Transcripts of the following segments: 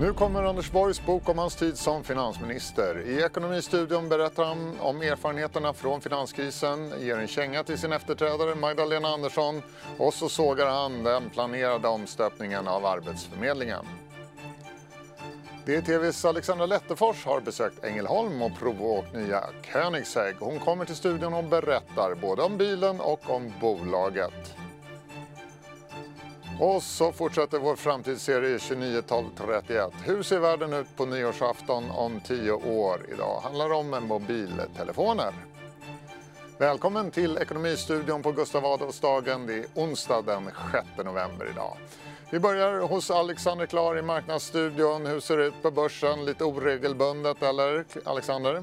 Nu kommer Anders Borgs bok om hans tid som finansminister. I Ekonomistudion berättar han om erfarenheterna från finanskrisen, ger en känga till sin efterträdare Magdalena Andersson och så sågar han den planerade omstöpningen av Arbetsförmedlingen. DTVs Alexandra Lettefors har besökt Ängelholm och provåkt nya Koenigsegg. Hon kommer till studion och berättar både om bilen och om bolaget. Och så fortsätter vår framtidsserie 29 12 31. Hur ser världen ut på nyårsafton om tio år? Idag handlar det om mobiltelefoner. Välkommen till Ekonomistudion på Gustav Adolfsdagen. Det är onsdag den 6 november idag. Vi börjar hos Alexander Klar i Marknadsstudion. Hur ser det ut på börsen? Lite oregelbundet eller Alexander?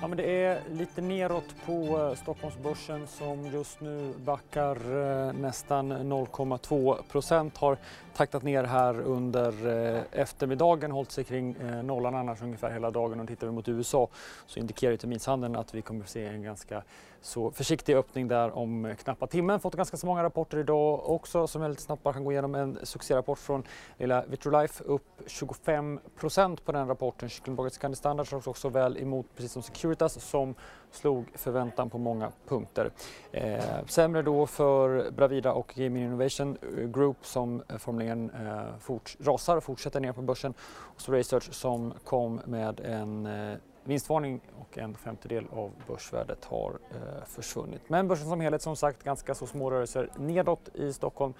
Ja, men det är lite neråt på eh, Stockholmsbörsen som just nu backar eh, nästan 0,2 procent. Har taktat ner här under eh, eftermiddagen, hållit sig kring eh, nollan annars ungefär hela dagen. Och tittar vi mot USA så indikerar terminshandeln att vi kommer att se en ganska så försiktig öppning där om knappa timmen. Fått ganska så många rapporter idag också som jag lite snabbt bara kan gå igenom. En succérapport från lilla Vitrolife upp 25 procent på den rapporten. Kycklingbolaget Scandi Standard slås också väl emot precis som Securitas som slog förväntan på många punkter. Eh, sämre då för Bravida och Gaming Innovation eh, Group som eh, formligen eh, fort, rasar och fortsätter ner på börsen. Och så Research som kom med en eh, vinstvarning och en femtedel av börsvärdet har eh, försvunnit. Men börsen som helhet som sagt ganska så små rörelser nedåt i Stockholm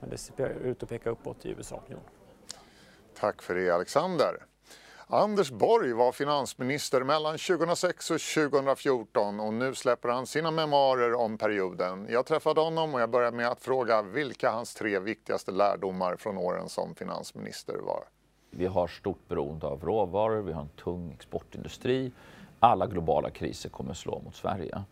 men det ser ut att peka uppåt i USA. Tack för det Alexander. Anders Borg var finansminister mellan 2006 och 2014 och nu släpper han sina memoarer om perioden. Jag träffade honom och jag började med att fråga vilka hans tre viktigaste lärdomar från åren som finansminister var. Vi har stort beroende av råvaror, vi har en tung exportindustri. Alla globala kriser kommer slå mot Sverige.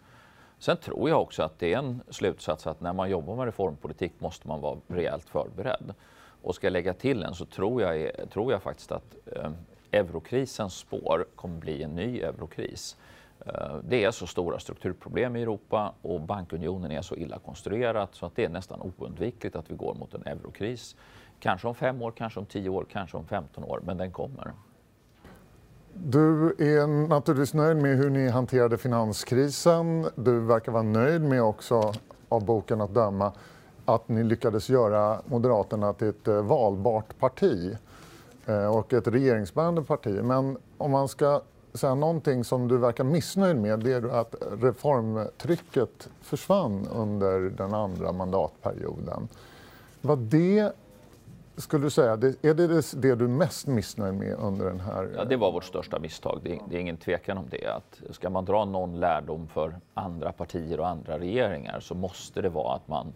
Sen tror jag också att det är en slutsats att när man jobbar med reformpolitik måste man vara rejält förberedd. Och ska jag lägga till en så tror jag, tror jag faktiskt att eh, eurokrisens spår kommer bli en ny eurokris. Eh, det är så stora strukturproblem i Europa och bankunionen är så illa konstruerad så att det är nästan oundvikligt att vi går mot en eurokris. Kanske om fem år, kanske om tio år, kanske om 15 år, men den kommer. Du är naturligtvis nöjd med hur ni hanterade finanskrisen. Du verkar vara nöjd med också, av boken att döma, att ni lyckades göra Moderaterna till ett eh, valbart parti Eh, och ett regeringsbärande parti. Men om man ska säga någonting som du verkar missnöjd med det är att reformtrycket försvann under den andra mandatperioden. Var det skulle du säga, är det det du är mest missnöjd med under den här... Ja, det var vårt största misstag. Det är, det är ingen tvekan om det. Att ska man dra någon lärdom för andra partier och andra regeringar så måste det vara att man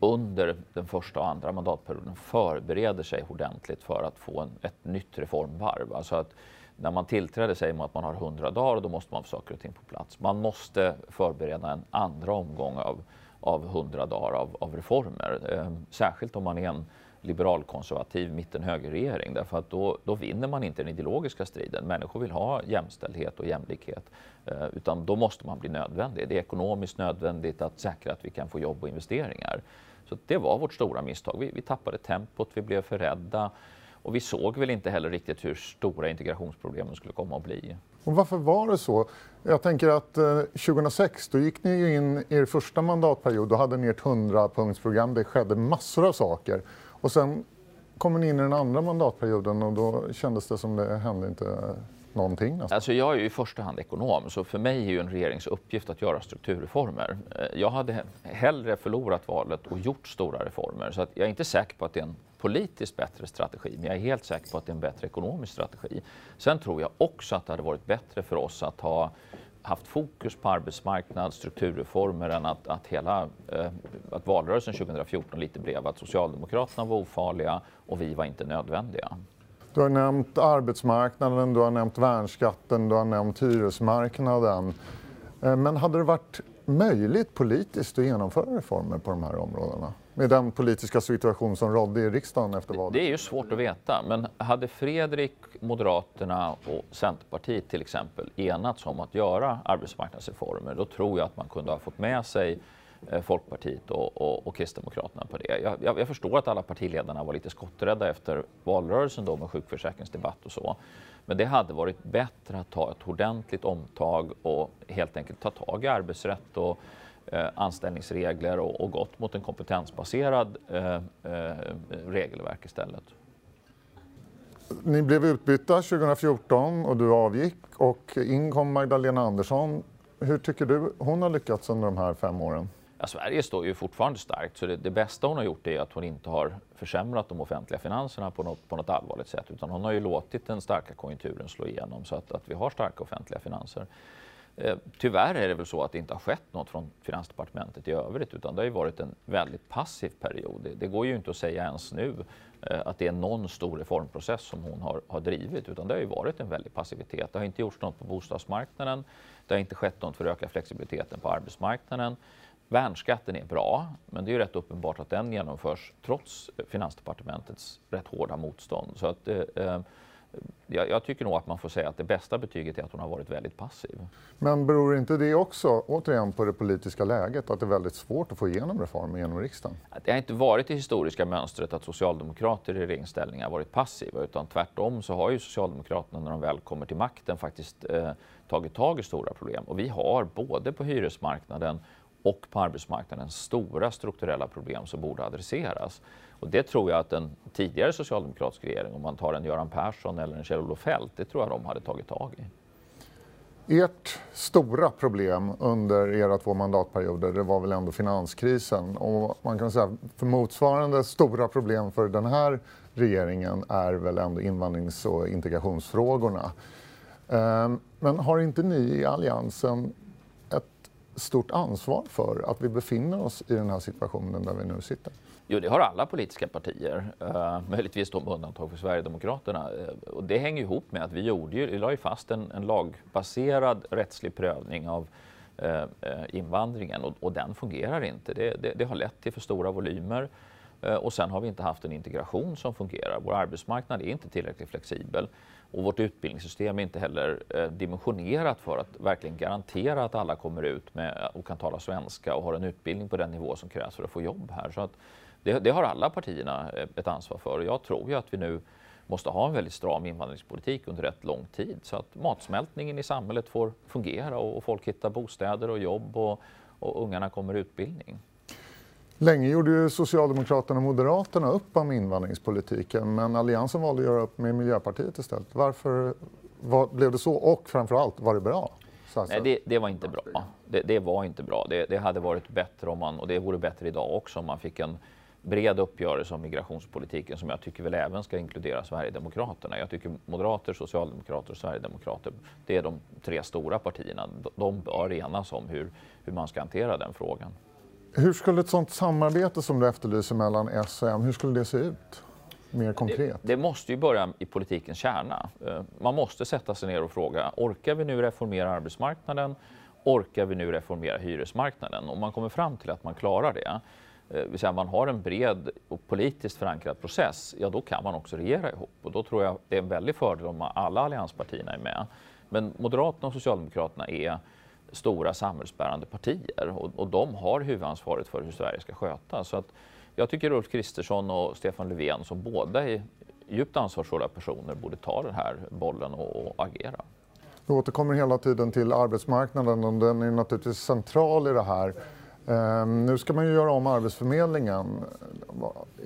under den första och andra mandatperioden förbereder sig ordentligt för att få en, ett nytt reformvarv. Alltså att när man tillträder säger man att man har 100 dagar och då måste man få saker och ting på plats. Man måste förbereda en andra omgång av, av 100 dagar av, av reformer. Eh, särskilt om man är en liberalkonservativ mitten-högerregering därför att då, då vinner man inte den ideologiska striden. Människor vill ha jämställdhet och jämlikhet eh, utan då måste man bli nödvändig. Det är ekonomiskt nödvändigt att säkra att vi kan få jobb och investeringar. Så det var vårt stora misstag. Vi, vi tappade tempot, vi blev för rädda och vi såg väl inte heller riktigt hur stora integrationsproblemen skulle komma att bli. Och varför var det så? Jag tänker att eh, 2006 då gick ni ju in i er första mandatperiod. Då hade ni ert 100-punktsprogram. Det skedde massor av saker. Och sen kommer ni in i den andra mandatperioden och då kändes det som det hände inte någonting. Nästan. Alltså jag är ju i första hand ekonom, så för mig är ju en regerings uppgift att göra strukturreformer. Eh, jag hade hellre förlorat valet och gjort stora reformer, så att jag är inte säker på att det är en politiskt bättre strategi, men jag är helt säker på att det är en bättre ekonomisk strategi. Sen tror jag också att det hade varit bättre för oss att ha haft fokus på arbetsmarknad, strukturreformer än att, att hela eh, att valrörelsen 2014 lite blev att Socialdemokraterna var ofarliga och vi var inte nödvändiga. Du har nämnt arbetsmarknaden, du har nämnt värnskatten, du har nämnt hyresmarknaden. Eh, men hade det varit möjligt politiskt att genomföra reformer på de här områdena? Med den politiska situation som rådde i riksdagen efter valet? Det är ju svårt att veta, men hade Fredrik, Moderaterna och Centerpartiet till exempel enats om att göra arbetsmarknadsreformer, då tror jag att man kunde ha fått med sig eh, Folkpartiet och, och, och, Kristdemokraterna på det. Jag, jag, jag, förstår att alla partiledarna var lite skotträdda efter valrörelsen då med sjukförsäkringsdebatt och så. Men det hade varit bättre att ta ett ordentligt omtag och helt enkelt ta tag i arbetsrätt och anställningsregler och, och gått mot en kompetensbaserad eh, eh, regelverk istället. Ni blev utbytta 2014 och du avgick och in kom Magdalena Andersson. Hur tycker du hon har lyckats under de här fem åren? Ja, Sverige står ju fortfarande starkt, så det, det, bästa hon har gjort är att hon inte har försämrat de offentliga finanserna på något, på något allvarligt sätt, utan hon har ju låtit den starka konjunkturen slå igenom så att, att vi har starka offentliga finanser. Eh, tyvärr är det väl så att det inte har skett något från Finansdepartementet i övrigt utan det har ju varit en väldigt passiv period. Det, går ju inte att säga ens nu eh, att det är någon stor reformprocess som hon har, har drivit utan det har ju varit en väldig passivitet. Det har inte gjorts något på bostadsmarknaden. Det har inte skett något för att öka flexibiliteten på arbetsmarknaden. Värnskatten är bra, men det är ju rätt uppenbart att den genomförs trots Finansdepartementets rätt hårda motstånd. Så att, eh, eh jag, jag, tycker nog att man får säga att det bästa betyget är att hon har varit väldigt passiv. Men beror inte det också återigen på det politiska läget, att det är väldigt svårt att få igenom reformer genom riksdagen? Det har inte varit det historiska mönstret att socialdemokrater i regeringsställning har varit passiva, utan tvärtom så har ju Socialdemokraterna när de väl kommer till makten faktiskt eh, tagit tag i stora problem. Och vi har både på hyresmarknaden och på arbetsmarknaden stora strukturella problem som borde adresseras. Och det tror jag att en tidigare socialdemokratisk regering, om man tar en Göran Persson eller en Kjell-Olof Feldt, det tror jag de hade tagit tag i. Ert stora problem under era två mandatperioder det var väl ändå finanskrisen. Och man kan säga för motsvarande stora problem för den här regeringen är väl ändå invandrings och integrationsfrågorna. Ehm, men har inte ni i Alliansen ett stort ansvar för att vi befinner oss i den här situationen där vi nu sitter? Jo, det har alla politiska partier, uh, möjligtvis då med undantag för Sverigedemokraterna. Uh, och det hänger ihop med att vi gjorde ju, vi la ju fast en, en lagbaserad rättslig prövning av uh, invandringen och, och, den fungerar inte. Det, det, det, har lett till för stora volymer och sen har vi inte haft en integration som fungerar. Vår arbetsmarknad är inte tillräckligt flexibel och vårt utbildningssystem är inte heller dimensionerat för att verkligen garantera att alla kommer ut med, och kan tala svenska och har en utbildning på den nivå som krävs för att få jobb här. Så att, det, det, har alla partierna eh, ett ansvar för och jag tror ju att vi nu måste ha en väldigt stram invandringspolitik under rätt lång tid så att matsmältningen i samhället får fungera och folk hittar bostäder och jobb och, och ungarna kommer utbildning. Länge gjorde ju Socialdemokraterna och Moderaterna upp om invandringspolitiken men Alliansen valde att göra upp med Miljöpartiet istället. Varför var, blev det så och framförallt var det bra? Nej, det, det, var inte bra. Det, det var inte bra. Det, det, hade varit bättre om man, och det vore bättre idag också, om man fick en bred uppgörelse om migrationspolitiken som jag tycker väl även ska inkludera Sverigedemokraterna. Jag tycker moderater, socialdemokrater och sverigedemokrater, det är de tre stora partierna. De bör enas om hur, hur man ska hantera den frågan. Hur skulle ett sådant samarbete som du efterlyser mellan S och M, hur skulle det se ut? Mer konkret? Det, det måste ju börja i politikens kärna. Eh, man måste sätta sig ner och fråga, orkar vi nu reformera arbetsmarknaden? Orkar vi nu reformera hyresmarknaden? Om man kommer fram till att man klarar det, Eh, vill säga man har en bred och politiskt förankrad process, ja då kan man också regera ihop. Och då tror jag det är en väldig fördel om alla allianspartierna är med. Men Moderaterna och Socialdemokraterna är stora samhällsbärande partier och, och de har huvudansvaret för hur Sverige ska skötas. Så att jag tycker Ulf Kristersson och Stefan Löfven som båda är djupt ansvarsfulla personer borde ta den här bollen och, och agera. Du återkommer hela tiden till arbetsmarknaden och den är naturligtvis central i det här. Um, nu ska man ju göra om Arbetsförmedlingen.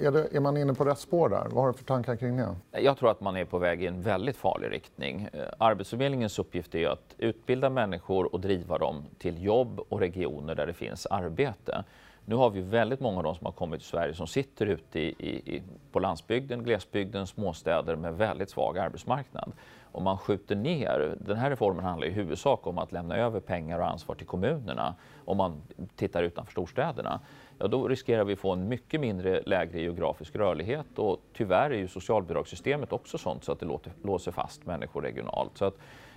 Är, det, är, man inne på rätt spår där? Vad har du för tankar kring det? Jag tror att man är på väg i en väldigt farlig riktning. Eh, Arbetsförmedlingens uppgift är ju att utbilda människor och driva dem till jobb och regioner där det finns arbete. Nu har vi väldigt många av de som har kommit till Sverige som sitter ute i, i, på landsbygden, glesbygden, småstäder med väldigt svag arbetsmarknad om man skjuter ner, den här reformen handlar i huvudsak om att lämna över pengar och ansvar till kommunerna om man tittar utanför storstäderna. Ja, då riskerar vi få en mycket mindre lägre geografisk rörlighet och tyvärr är ju socialbidragssystemet också sånt så att det låter, låser fast människor regionalt. Så att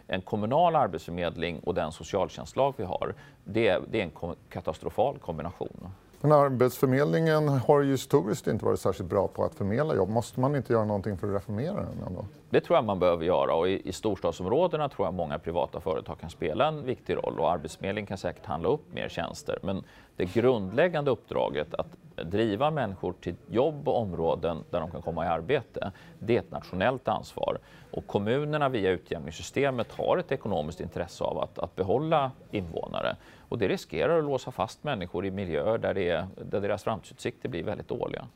en kommunal arbetsförmedling och den socialtjänstlag vi har, det, det är en katastrofal kombination. Men Arbetsförmedlingen har ju historiskt inte varit särskilt bra på att förmedla jobb. Måste man inte göra någonting för att reformera den ändå? Det tror jag man behöver göra och i, i storstadsområdena tror jag många privata företag kan spela en viktig roll och Arbetsförmedlingen kan säkert handla upp mer tjänster. Men det grundläggande uppdraget att driva människor till jobb och områden där de kan komma i arbete, det är ett nationellt ansvar. Och kommunerna via utjämningssystemet har ett ekonomiskt intresse av att, att behålla invånare. Och det riskerar att låsa fast människor i miljöer där, det är, där deras framtidsutsikter blir väldigt dåliga.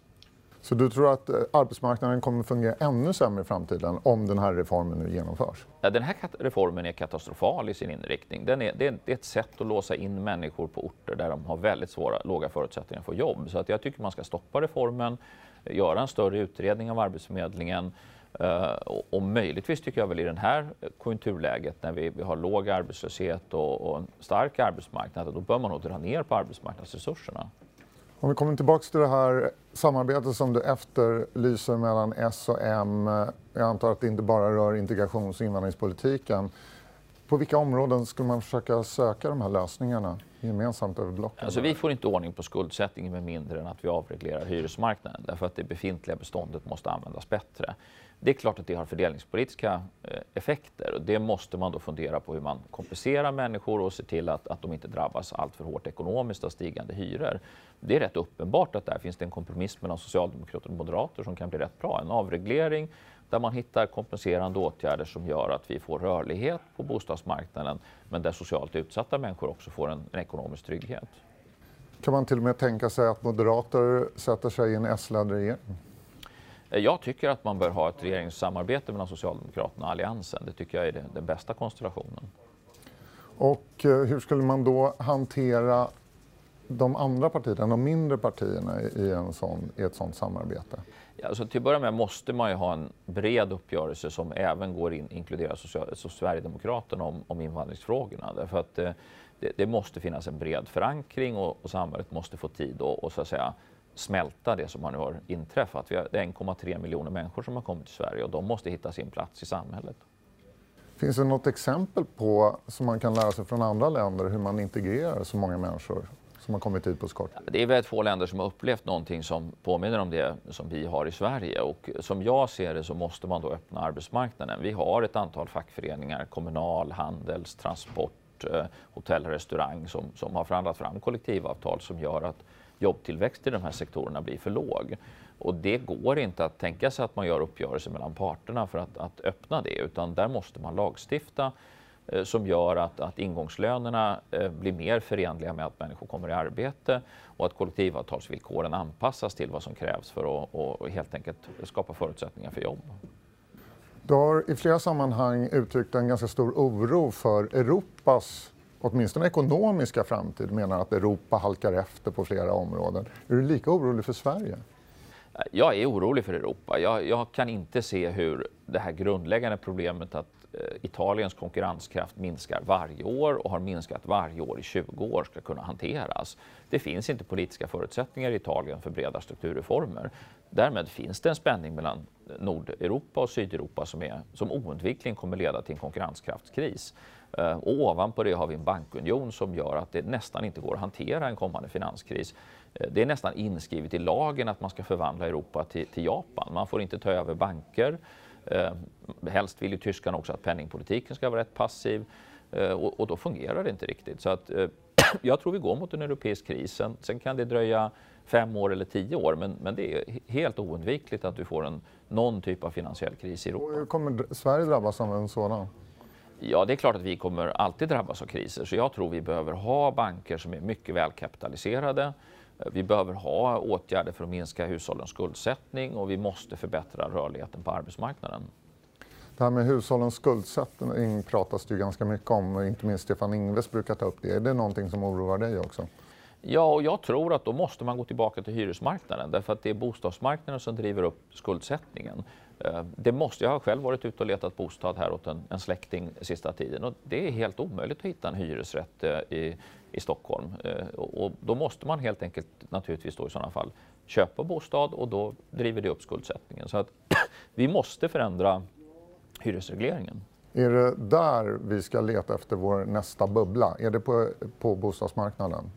Så du tror att eh, arbetsmarknaden kommer att fungera ännu sämre i framtiden om den här reformen nu genomförs? Ja, den här reformen är katastrofal i sin inriktning. Den är, det, är, ett sätt att låsa in människor på orter där de har väldigt svåra, låga förutsättningar att få jobb. Så att jag tycker man ska stoppa reformen, göra en större utredning av Arbetsförmedlingen eh, och, och möjligtvis tycker jag väl i det här konjunkturläget när vi, vi har låg arbetslöshet och, och en stark arbetsmarknad, då bör man nog dra ner på arbetsmarknadsresurserna. Om vi kommer tillbaka till det här samarbetet som du efterlyser mellan S och M. Eh, jag antar att det inte bara rör integrations och invandringspolitiken. På vilka områden skulle man försöka söka de här lösningarna gemensamt över blocken? Alltså, vi får inte ordning på skuldsättningen med mindre än att vi avreglerar hyresmarknaden därför att det befintliga beståndet måste användas bättre. Det är klart att det har fördelningspolitiska eh, effekter och det måste man då fundera på hur man kompenserar människor och ser till att, att de inte drabbas alltför hårt ekonomiskt av stigande hyror. Det är rätt uppenbart att där finns det en kompromiss mellan socialdemokrater och moderater som kan bli rätt bra. En avreglering där man hittar kompenserande åtgärder som gör att vi får rörlighet på bostadsmarknaden men där socialt utsatta människor också får en, en ekonomisk trygghet. Kan man till och med tänka sig att moderater sätter sig i en S-ledd regering? Eh, jag tycker att man bör ha ett regeringssamarbete mellan Socialdemokraterna och Alliansen. Det tycker jag är den bästa konstellationen. Och eh, hur skulle man då hantera de andra partierna, de mindre partierna i, en sån, i ett sådant samarbete? Alltså till att börja med måste man ju ha en bred uppgörelse som även går in, inkluderar social, så Sverigedemokraterna om, om invandringsfrågorna. Därför att eh, det, det, måste finnas en bred förankring och, och samhället måste få tid och, och så att säga smälta det som har nu har inträffat. Vi har 1,3 miljoner människor som har kommit till Sverige och de måste hitta sin plats i samhället. Finns det något exempel på, som man kan lära sig från andra länder, hur man integrerar så många människor som har kommit ut på skott? Det är väldigt få länder som har upplevt någonting som påminner om det som vi har i Sverige. Och som jag ser det så måste man då öppna arbetsmarknaden. Vi har ett antal fackföreningar, Kommunal, Handels, Transport, eh, Hotell och restaurang som, som har förhandlat fram kollektivavtal som gör att jobbtillväxt i de här sektorerna blir för låg. Och det går inte att tänka sig att man gör uppgörelser mellan parterna för att, att öppna det, utan där måste man lagstifta som gör att, att ingångslönerna eh, blir mer förenliga med att människor kommer i arbete och att kollektivavtalsvillkoren anpassas till vad som krävs för att och helt enkelt skapa förutsättningar för jobb. Du har i flera sammanhang uttryckt en ganska stor oro för Europas åtminstone ekonomiska framtid menar att Europa halkar efter på flera områden. Är du lika orolig för Sverige? Jag är orolig för Europa. Jag, jag kan inte se hur det här grundläggande problemet att eh, Eh, Italiens konkurrenskraft minskar varje år och har minskat varje år i 20 år ska kunna hanteras. Det finns inte politiska förutsättningar i Italien för breda strukturreformer. Därmed finns det en spänning mellan Nordeuropa och Sydeuropa som, är, som oundvikligen kommer leda till en konkurrenskraftskris. Eh, och ovanpå det har vi en bankunion som gör att det nästan inte går att hantera en kommande finanskris. Eh, det är nästan inskrivet i lagen att man ska förvandla Europa till, till Japan. Man får inte ta över banker. Eh, helst vill ju tyskarna också att penningpolitiken ska vara rätt passiv och, och då fungerar det inte riktigt. Så att, jag tror vi går mot en europeisk kris. Sen, sen, kan det dröja fem år eller tio år, men, men det är helt oundvikligt att du får en, någon typ av finansiell kris i Europa. Hur kommer Sverige drabbas av en sådan? Ja, det är klart att vi kommer alltid drabbas av kriser, så jag tror vi behöver ha banker som är mycket välkapitaliserade. Vi behöver ha åtgärder för att minska hushållens skuldsättning och vi måste förbättra rörligheten på arbetsmarknaden. Det här med hushållens skuldsättning pratas det ju ganska mycket om, inte minst Stefan Ingves brukar ta upp det. Är det någonting som oroar dig också? Ja, och jag tror att då måste man gå tillbaka till hyresmarknaden därför att det är bostadsmarknaden som driver upp skuldsättningen. Eh, det måste, jag har själv varit ute och letat bostad här åt en, en släkting sista tiden och det är helt omöjligt att hitta en hyresrätt eh, i, i Stockholm. Eh, och då måste man helt enkelt naturligtvis då i sådana fall köpa bostad och då driver det upp skuldsättningen. Så att vi måste förändra hyresregleringen. Är det där vi ska leta efter vår nästa bubbla? Är det på, på bostadsmarknaden?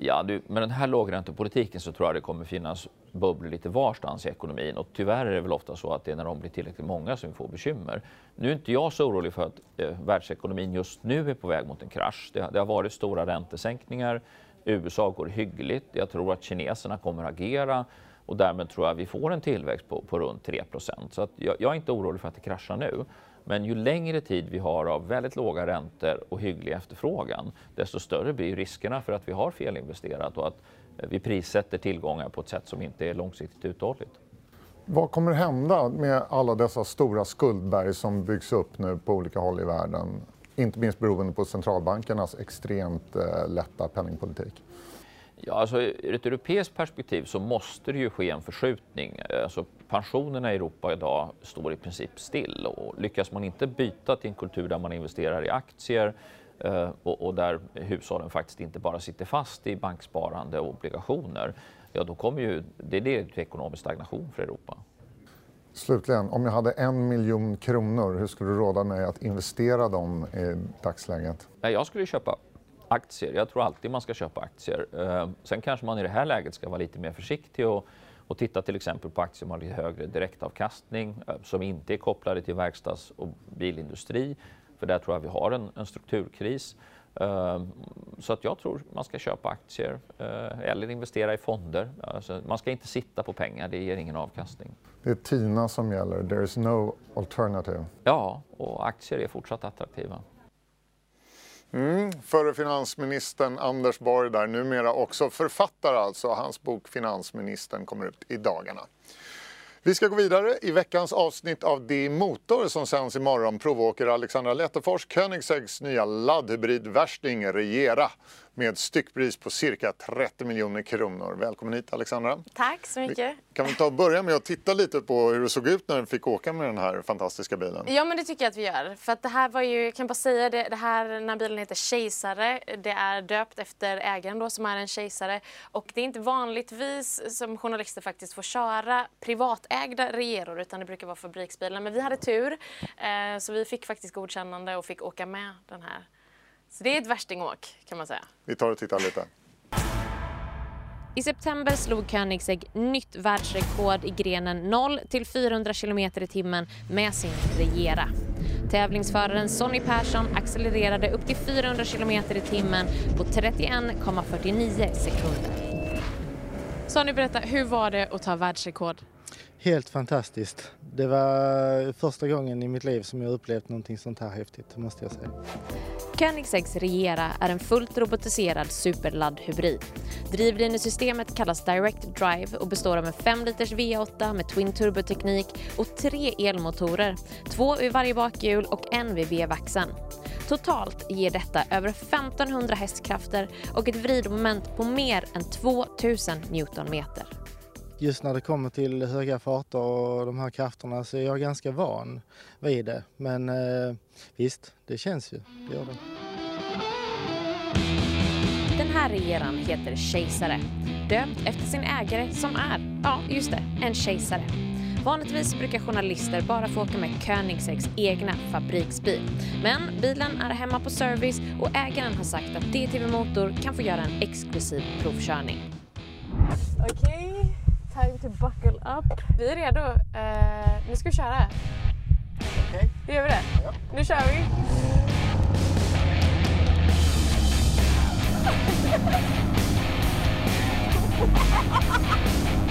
Ja, du, med den här lågräntepolitiken så tror jag det kommer finnas bubblor lite varstans i ekonomin och tyvärr är det väl ofta så att det är när de blir tillräckligt många som vi får bekymmer. Nu är inte jag så orolig för att eh, världsekonomin just nu är på väg mot en krasch. Det, det har varit stora räntesänkningar. USA går hyggligt. Jag tror att kineserna kommer att agera och därmed tror jag vi får en tillväxt på, på runt 3 Så att jag, jag är inte orolig för att det kraschar nu. Men ju längre tid vi har av väldigt låga räntor och hygglig efterfrågan, desto större blir riskerna för att vi har felinvesterat och att eh, vi prissätter tillgångar på ett sätt som inte är långsiktigt uthålligt. Vad kommer hända med alla dessa stora skuldberg som byggs upp nu på olika håll i världen? Inte minst beroende på centralbankernas extremt eh, lätta penningpolitik. Ja, alltså, ur ett europeiskt perspektiv så måste det ju ske en förskjutning. Alltså, pensionerna i Europa idag står i princip still och lyckas man inte byta till en kultur där man investerar i aktier eh, och, och, där hushållen faktiskt inte bara sitter fast i banksparande och obligationer, ja då kommer ju det leder till ekonomisk stagnation för Europa. Slutligen, om jag hade en miljon kronor, hur skulle du råda mig att investera dem i dagsläget? Jag skulle köpa aktier. Jag tror alltid man ska köpa aktier. Eh, sen kanske man i det här läget ska vara lite mer försiktig och, och titta till exempel på aktier som har lite högre direktavkastning eh, som inte är kopplade till verkstads och bilindustri. För där tror jag vi har en, en strukturkris. Eh, så att jag tror man ska köpa aktier eller investera i fonder. Alltså, man ska inte sitta på pengar, det ger ingen avkastning. Det är TINA som gäller, there is no alternative. Ja, och aktier är fortsatt attraktiva. Mm, förre finansministern Anders Borg där, numera också författare alltså. Hans bok Finansministern kommer ut i dagarna. Vi ska gå vidare. I veckans avsnitt av Det Motor som sänds imorgon provåker Alexandra Lettefors Koenigsegg's nya laddhybrid-värsting Regera med styckpris på cirka 30 miljoner kronor. Välkommen hit Alexandra. Tack så mycket. Vi kan vi ta och börja med att titta lite på hur det såg ut när du fick åka med den här fantastiska bilen? Ja men det tycker jag att vi gör. För att det här var ju, jag kan bara säga det, det här, den här bilen heter Kejsare. Det är döpt efter ägaren då som är en kejsare. Och det är inte vanligtvis som journalister faktiskt får köra privatägda regeror utan det brukar vara fabriksbilar. Men vi hade tur eh, så vi fick faktiskt godkännande och fick åka med den här så det är ett värstingåk kan man säga. Vi tar och tittar lite. I september slog Koenigsegg nytt världsrekord i grenen 0 till 400 km i timmen med sin Regera. Tävlingsföraren Sonny Persson accelererade upp till 400 km i timmen på 31,49 sekunder. Sonny, berätta, hur var det att ta världsrekord? Helt fantastiskt. Det var första gången i mitt liv som jag upplevt någonting sånt här häftigt, måste jag säga. Koenigsegg's Regera är en fullt robotiserad superladdhybrid. Drivlinesystemet kallas Direct Drive och består av en 5 liters V8 med Twin Turbo-teknik och tre elmotorer, två vid varje bakhjul och en vid vevaxeln. Totalt ger detta över 1500 hästkrafter och ett vridmoment på mer än 2000 Newtonmeter just när det kommer till höga farter och de här krafterna så är jag ganska van vid det. Men eh, visst, det känns ju. Det gör det. Den här regeran heter Kejsare, döpt efter sin ägare som är, ja just det, en kejsare. Vanligtvis brukar journalister bara få åka med Koenigseggs egna fabriksbil. Men bilen är hemma på service och ägaren har sagt att DTV Motor kan få göra en exklusiv provkörning. Okej, okay time to buckle up. Vi är redo. Uh, nu ska vi köra. Okej. Okay. Gör vi det? Ja. Nu kör vi.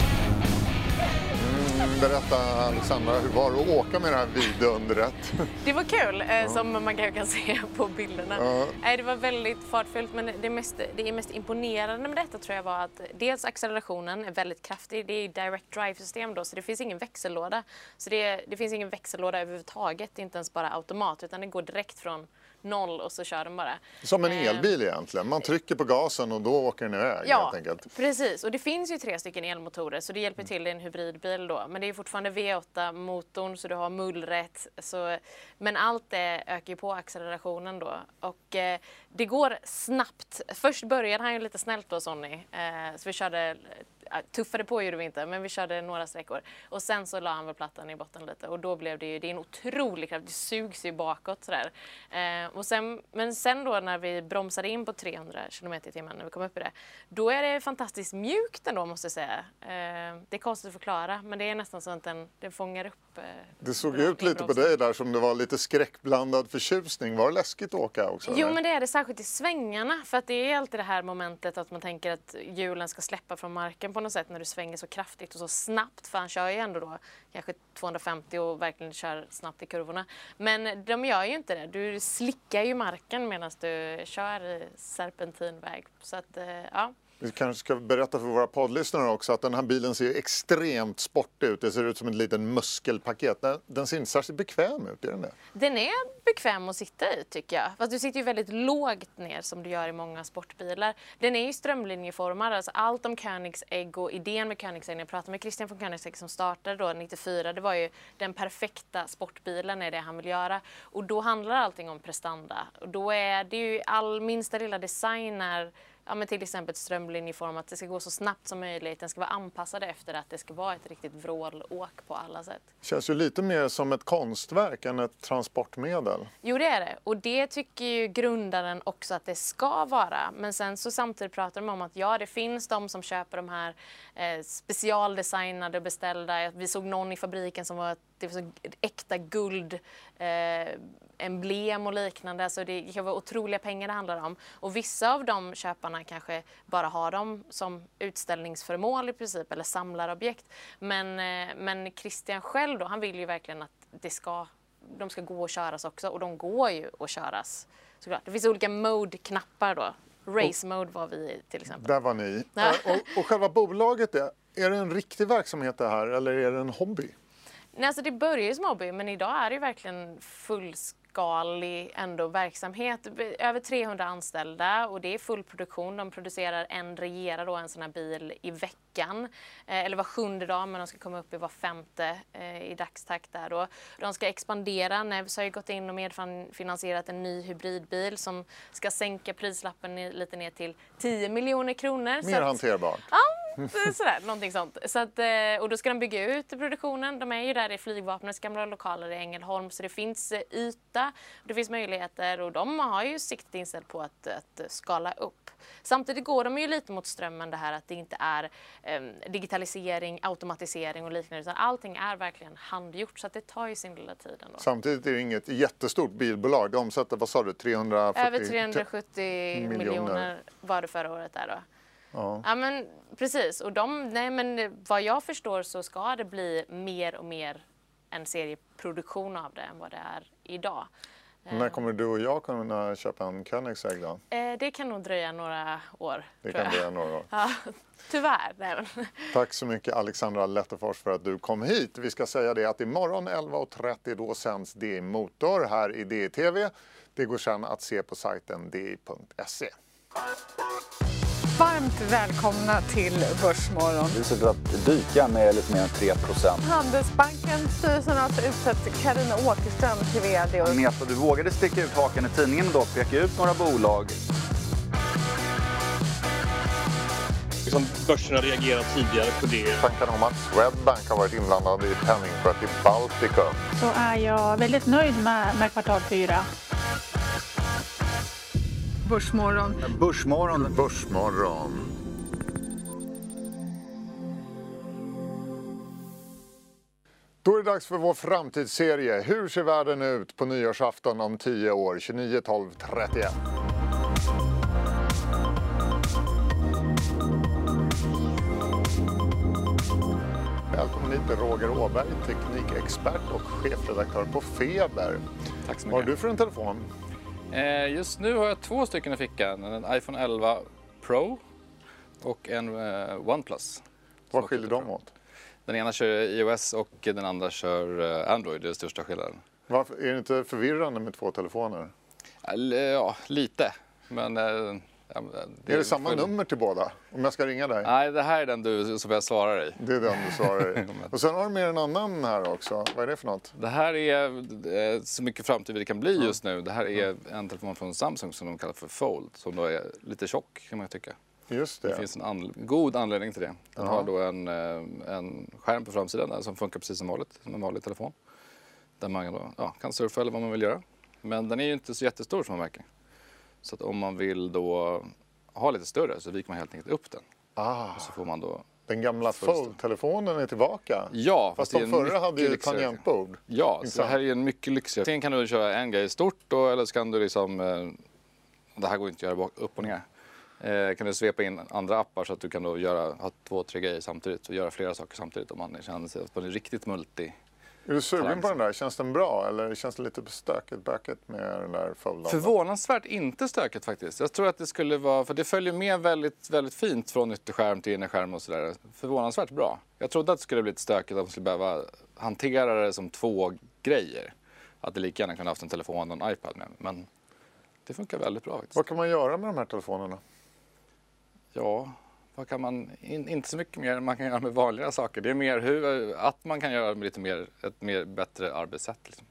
berätta Alexandra, hur var det att åka med det här vidundret? Det var kul, eh, som man kanske kan se på bilderna. Ja. Eh, det var väldigt fartfullt men det, mest, det mest imponerande med detta tror jag var att dels accelerationen är väldigt kraftig. Det är direct drive-system då så det finns ingen växellåda. Så det, det finns ingen växellåda överhuvudtaget, inte ens bara automat utan det går direkt från noll och så kör den bara. Som en eh, elbil egentligen, man trycker på gasen och då åker den iväg ja, helt enkelt. precis och det finns ju tre stycken elmotorer så det hjälper till i en hybridbil då. Men det är fortfarande V8-motorn så du har mullrätt. Så, men allt det ökar ju på accelerationen då. Och eh, det går snabbt. Först började han ju lite snällt då Sonny. Eh, så vi körde tuffade på gjorde vi inte, men vi körde några sträckor. Och sen så la han väl plattan i botten lite och då blev det ju, det är en otrolig kraft, det sugs ju bakåt sådär. Eh, och sen, men sen då när vi bromsade in på 300 km i timmen, när vi kom upp i det, då är det fantastiskt mjukt ändå måste jag säga. Eh, det är konstigt att förklara, men det är nästan så att den, den fångar upp. Eh, det såg ut lite på dig där som det var lite skräckblandad förtjusning. Var det läskigt att åka också? Jo, eller? men det är det särskilt i svängarna, för att det är alltid det här momentet att man tänker att hjulen ska släppa från marken på något sätt när du svänger så kraftigt och så snabbt, för han kör ju ändå då kanske 250 och verkligen kör snabbt i kurvorna. Men de gör ju inte det. Du slickar ju marken medan du kör serpentinväg. Så att, eh, ja. Vi kanske ska berätta för våra poddlyssnare också att den här bilen ser extremt sportig ut. Det ser ut som ett litet muskelpaket. Den ser inte särskilt bekväm ut, är den det? Den är bekväm att sitta i tycker jag. Fast du sitter ju väldigt lågt ner som du gör i många sportbilar. Den är ju strömlinjeformad. Alltså allt om Koenigsegg och idén med Koenigsegg, när jag pratade med Christian von Koenigsegg som startade då 94, det var ju den perfekta sportbilen är det han vill göra. Och då handlar allting om prestanda. Och då är det ju all minsta lilla design är ja, men till exempel strömlinjeform, att det ska gå så snabbt som möjligt. Den ska vara anpassad efter att det ska vara ett riktigt vrålåk på alla sätt. Känns ju lite mer som ett konstverk än ett transportmedel. Jo, det är det. Och det tycker ju grundaren också att det ska vara. Men sen så samtidigt pratar de om att ja, det finns de som köper de här eh, specialdesignade och beställda. Vi såg någon i fabriken som var det var så äkta guld eh, emblem och liknande. Alltså det kan vara otroliga pengar det handlar om. Och vissa av de köparna kanske bara har dem som utställningsföremål i princip eller samlarobjekt. Men, eh, men Christian själv då, han vill ju verkligen att det ska, de ska gå och köras också och de går ju att köras. Såklart. Det finns olika mode-knappar då. Race mode var vi till exempel. Där var ni. Ja. Och, och själva bolaget, är, är det en riktig verksamhet det här eller är det en hobby? Nej, alltså det börjar ju som hobby men idag är det verkligen fullskalig ändå verksamhet. Över 300 anställda och det är full produktion. De producerar en regera då en sån här bil i veckan. Eh, eller var sjunde dag men de ska komma upp i var femte eh, i dagstakt där då. De ska expandera. Nevs har ju gått in och medfinansierat en ny hybridbil som ska sänka prislappen lite ner till 10 miljoner kronor. Mer hanterbart. Ja, Sådär, någonting sånt. Så att, eh, och då ska de bygga ut produktionen. De är ju där i flygvapnets gamla lokaler i Ängelholm så det finns eh, yta, det finns möjligheter och de har ju siktet inställt på att, att skala upp. Samtidigt går de ju lite mot strömmen det här att det inte är eh, digitalisering, automatisering och liknande utan allting är verkligen handgjort så att det tar ju sin lilla tid ändå. Samtidigt är det inget jättestort bilbolag. De omsätter, vad sa du, 340 Över 370 miljoner. miljoner var det förra året där då. Ja. ja men precis och de, nej men vad jag förstår så ska det bli mer och mer en serieproduktion av det än vad det är idag. När kommer du och jag kunna köpa en Koenigsegg då? Eh, det kan nog dröja några år. Det kan dröja några år. ja, tyvärr. Tack så mycket Alexandra Lettefors för att du kom hit. Vi ska säga det att imorgon 11.30 då sänds DI Motor här i DI-TV. Det går sedan att se på sajten di.se. Varmt välkomna till Börsmorgon. Vi ser att dyka med lite mer än 3% Handelsbanken styrelsen har alltså utsett Karina Åkerström till VD. Agneta, du vågade sticka ut hakan i tidningen och peka ut några bolag. Liksom börsen har reagerat tidigare på det. Tankar om att Swedbank har varit inblandad i penningtvätt i Baltikum. Så är jag väldigt nöjd med, med kvartal 4. Börsmorgon. Börsmorgon. Börsmorgon. Då är det dags för vår framtidsserie. Hur ser världen ut på nyårsafton om 10 år? 29, 12, 31. Välkommen hit Roger Åberg, teknikexpert och chefredaktör på Feber. Tack så mycket. Vad har du för en telefon? Eh, just nu har jag två stycken i fickan. En iPhone 11 Pro och en eh, OnePlus. Vad skiljer de åt? Den ena kör iOS och den andra kör eh, Android, det är den största skillnaden. Varför, är det inte förvirrande med två telefoner? Ja, lite. Men Ja, det är det samma för... nummer till båda? Om jag ska ringa dig? Nej, det här är den du, som jag svarar i. Det är den du svarar i. Och sen har du med en annan här också. Vad är det för något? Det här är så mycket framtid det kan bli just nu. Det här är en telefon från Samsung som de kallar för Fold. Som då är lite tjock kan man tycka. Just det. Det finns en an god anledning till det. Den Ja. har då en, eh, en skärm på framsidan där som funkar precis som vanligt, som en vanlig telefon. Där man då, ja, kan surfa eller vad man vill göra. Men den är ju inte så jättestor som man märker. Så att om man vill då ha lite större så viker man helt enkelt upp den. Ah, Och så får man då, den gamla. Fold-telefonen är tillbaka. ja, Fast är de förra hade ju tangentbord. Ja, så det här är en mycket lyxigare. Sen kan du köra en grej stort då, eller så kan du liksom, eh, det här går inte att göra upp och ner. Eh, kan du svepa in andra appar så att du kan då göra, ha två, tre grejer samtidigt och göra flera saker samtidigt om man känner sig att man är riktigt multi. Är du sugen på den där? Känns den bra eller känns det lite stökigt bökigt med den där Fold? Förvånansvärt inte stökigt faktiskt. Jag tror att det skulle vara, för det följer med väldigt, väldigt fint från ytterskärm till innerskärm och sådär. Förvånansvärt bra. Jag trodde att det skulle bli lite stökigt att man skulle behöva hantera det som två grejer. Att det lika gärna kunde haft en telefon och en iPad med. Men det funkar väldigt bra faktiskt. Vad kan man göra med de här telefonerna? Ja, vad kan man, in, inte så mycket mer än man kan göra med vanliga saker. Det är mer hur, att man kan göra lite mer, ett mer bättre arbetssätt. Liksom.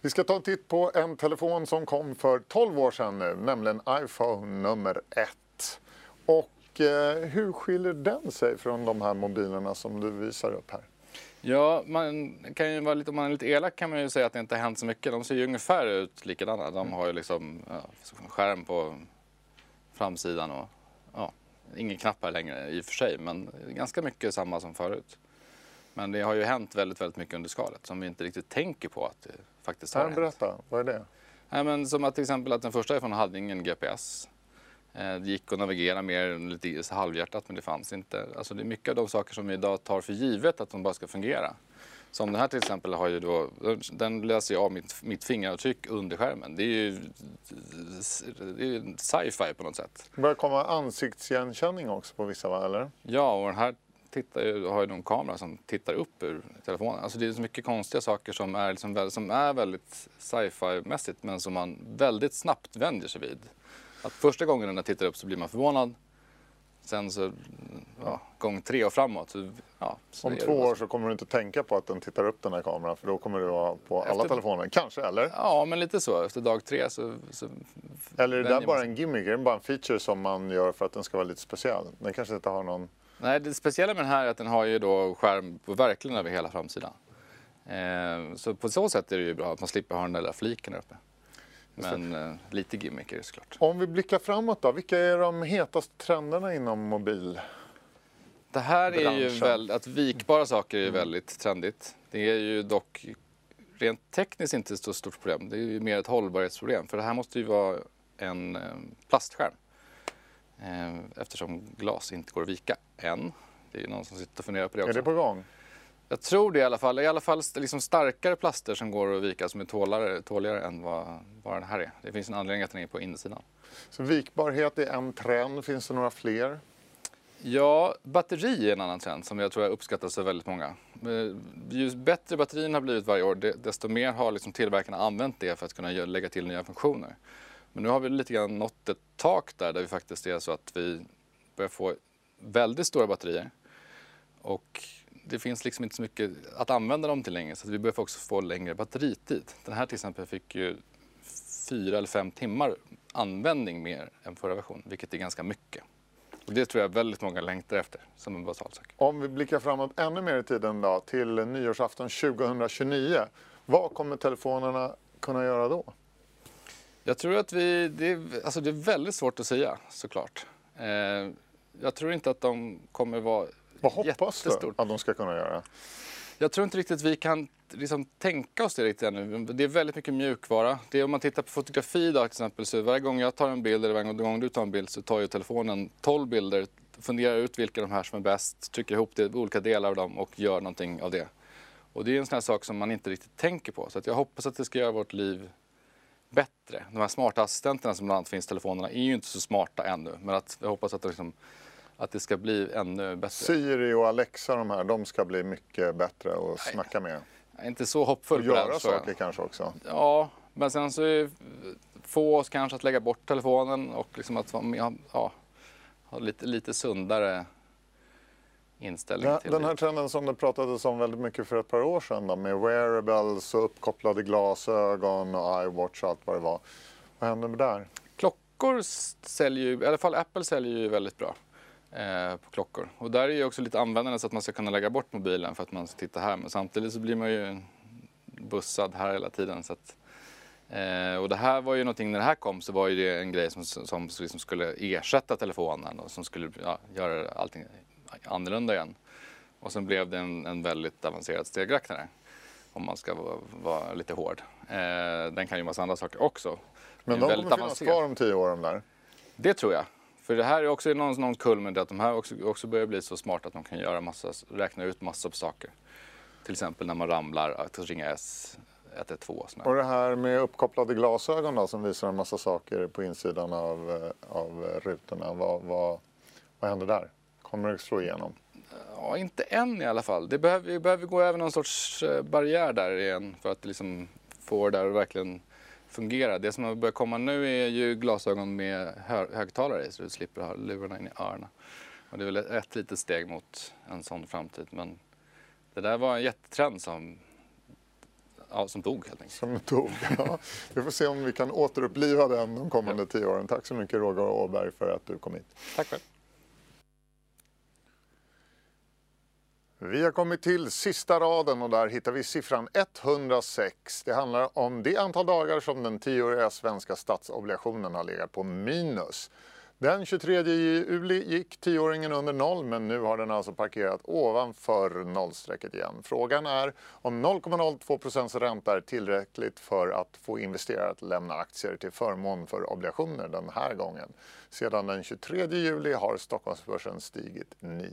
Vi ska ta en titt på en telefon som kom för 12 år sedan nu, nämligen iPhone nummer 1. Och eh, hur skiljer den sig från de här mobilerna som du visar upp här? Ja, man kan ju vara lite, om man är lite elak kan man ju säga att det inte har hänt så mycket. De ser ju ungefär ut likadana. De har ju liksom ja, skärm på framsidan och ja, ingen knappar längre i och för sig, men ganska mycket samma som förut. Men det har ju hänt väldigt, väldigt mycket under skalet som vi inte riktigt tänker på att det faktiskt har Här, hänt. berätta, vad är det? Nej, men som att till exempel att den första iPhone hade ingen GPS. Eh, Det gick att navigera mer lite halvhjärtat men det fanns inte. Alltså det är mycket av de saker som vi idag tar för givet att de bara ska fungera. Som den här till exempel har ju då, den läser ju av mitt, mitt fingeravtryck under skärmen. Det är ju ju sci-fi på något sätt. Det börjar komma ansiktsigenkänning också på vissa, va? eller? Ja, och den här tittar ju, har ju någon kamera som tittar upp ur telefonen. Alltså det är så mycket konstiga saker som är, liksom, som är väldigt sci-fi-mässigt men som man väldigt snabbt vänjer sig vid. Att första gången den tittar upp så blir man förvånad. Sen så, ja, gång tre och framåt. Så, ja, så Om två år så. kommer du inte tänka på att den tittar upp den här kameran för då kommer du ha på alla Efter- telefoner. Kanske, eller? Ja, men lite så. Efter dag tre så... så Eller är det där bara en gimmick? Är det bara en feature som man gör för att den ska vara lite speciell? Den kanske inte har någon... Nej, det speciella med den här är att den har ju då skärm på verkligen över hela framsidan. Eh, så på så sätt är det ju bra att man slipper ha den där fliken där uppe. Men eh, lite gimmick är det såklart. Om vi blickar framåt då, vilka är de hetaste trenderna inom mobil? Det här är ju Branschen. Mm. väldigt, att vikbara saker är ju väldigt trendigt. Det är ju dock rent tekniskt inte ett så stort problem. Det är ju mer ett hållbarhetsproblem. För det här måste ju vara en eh, plastskärm. Eh, eftersom glas inte går att vika än. Det är ju någon som sitter och funderar på det också. Är det på gång? Jag tror det i alla fall. I alla fall liksom starkare plaster som går att vika som är tåligare, tåligare än vad, vad den här är. Det finns en anledning att den är på insidan. Så vikbarhet är en trend, finns det några fler? Ja, batteri är en annan trend som jag tror jag uppskattas av väldigt många. Eh, Ju bättre batterierna har blivit varje år, de- desto mer har liksom tillverkarna använt det för att kunna lägga till nya funktioner. Men nu har vi lite grann nått ett tak där, där vi faktiskt är så att vi börjar få väldigt stora batterier. Och det finns liksom inte så mycket att använda dem till längre så vi börjar också få längre batteritid. Den här till exempel fick ju fyra eller fem timmar användning mer än förra versionen, vilket är ganska mycket. Och det tror jag väldigt många längtar efter som en basal sak. Om vi blickar framåt ännu mer i tiden då, till nyårsafton 2029. Vad kommer telefonerna kunna göra då? Jag tror att vi, det är, alltså det är väldigt svårt att säga såklart. Eh, jag tror inte att de kommer vara Vad hoppas du jättestort. att de ska kunna göra? Jag tror inte riktigt vi kan liksom tänka oss det riktigt ännu. Det är väldigt mycket mjukvara. Det är, om man tittar på fotografi idag till exempel så varje gång jag tar en bild eller varje gång du tar en bild så tar ju telefonen 12 bilder, funderar ut vilka de här som är bäst, trycker ihop det, olika delar av dem och gör någonting av det. Och det är en sån här sak som man inte riktigt tänker på. Så jag hoppas att det ska göra vårt liv bättre. De här smarta assistenterna som bland annat finns i telefonerna är ju inte så smarta ännu. Men att jag hoppas att det, liksom, att det ska bli ännu bättre. Siri och Alexa, de här, de ska bli mycket bättre att snacka med. Jag är inte så hoppfull Och på den, göra saker kanske också. Ja, men sen så få oss kanske att lägga bort telefonen och liksom att vara med, ja, ha lite, lite sundare inställning Ja, till den här livet. trenden som det pratades om väldigt mycket för ett par år sedan då, med wearables och uppkopplade glasögon och iWatch och allt vad det var. Vad händer med där? klockor säljer ju, i alla fall Apple säljer ju väldigt bra på klockor. Och där är ju också lite användande så att man ska kunna lägga bort mobilen för att man ska titta här. Men samtidigt så blir man ju bussad här hela tiden. Så att, eh, och det här var ju någonting, när det här kom så var ju det en grej som, som liksom skulle ersätta telefonen och som skulle ja, göra allting annorlunda igen. Och sen blev det en, en väldigt avancerad stegräknare om man ska vara, vara lite hård. Eh, den kan ju massa andra saker också. Men de kommer finnas kvar om tio år de där? Det tror jag. För det här är också någon, någon det att de här också, också börjar bli så smarta att de kan göra massa, räkna ut massor av saker. Till exempel när man ramlar, att ringa S 112. Och det här med uppkopplade glasögon då, som visar en massa saker på insidan av, av rutorna. Vad, vad, vad händer där? Kommer det slå igenom? Ja, inte än i alla fall. Det behöver, vi behöver gå över någon sorts eh, barriär där igen för att liksom få det där att verkligen fungera. Det som har börjat komma nu är ju glasögon med hö högtalare i så du slipper ha lurarna in i öronen. Och det är väl ett, ett litet steg mot en sån framtid. Men det där var en jättetrend som, ja, som dog helt enkelt. Som dog, ja. Vi får se om vi kan återuppliva den de kommande tio åren. Tack så mycket Roger Åberg för att du kom hit. Tack själv. Vi har kommit till sista raden och där hittar vi siffran 106. Det handlar om det antal dagar som den tioåriga svenska statsobligationen har legat på minus. Den 23 juli gick tioåringen under noll men nu har den alltså parkerat ovanför nollstrecket igen. Frågan är om 0,02% ränta är tillräckligt för att få investerare att lämna aktier till förmån för obligationer den här gången. Sedan den 23 juli har Stockholmsbörsen stigit 9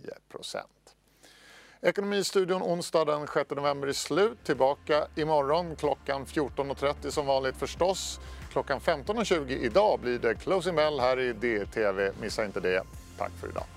Ekonomistudion onsdag den 6 november är slut. Tillbaka imorgon klockan 14.30 som vanligt förstås. Klockan 15.20 idag blir det Closing Bell här i DTV. Missa inte det. Tack för idag.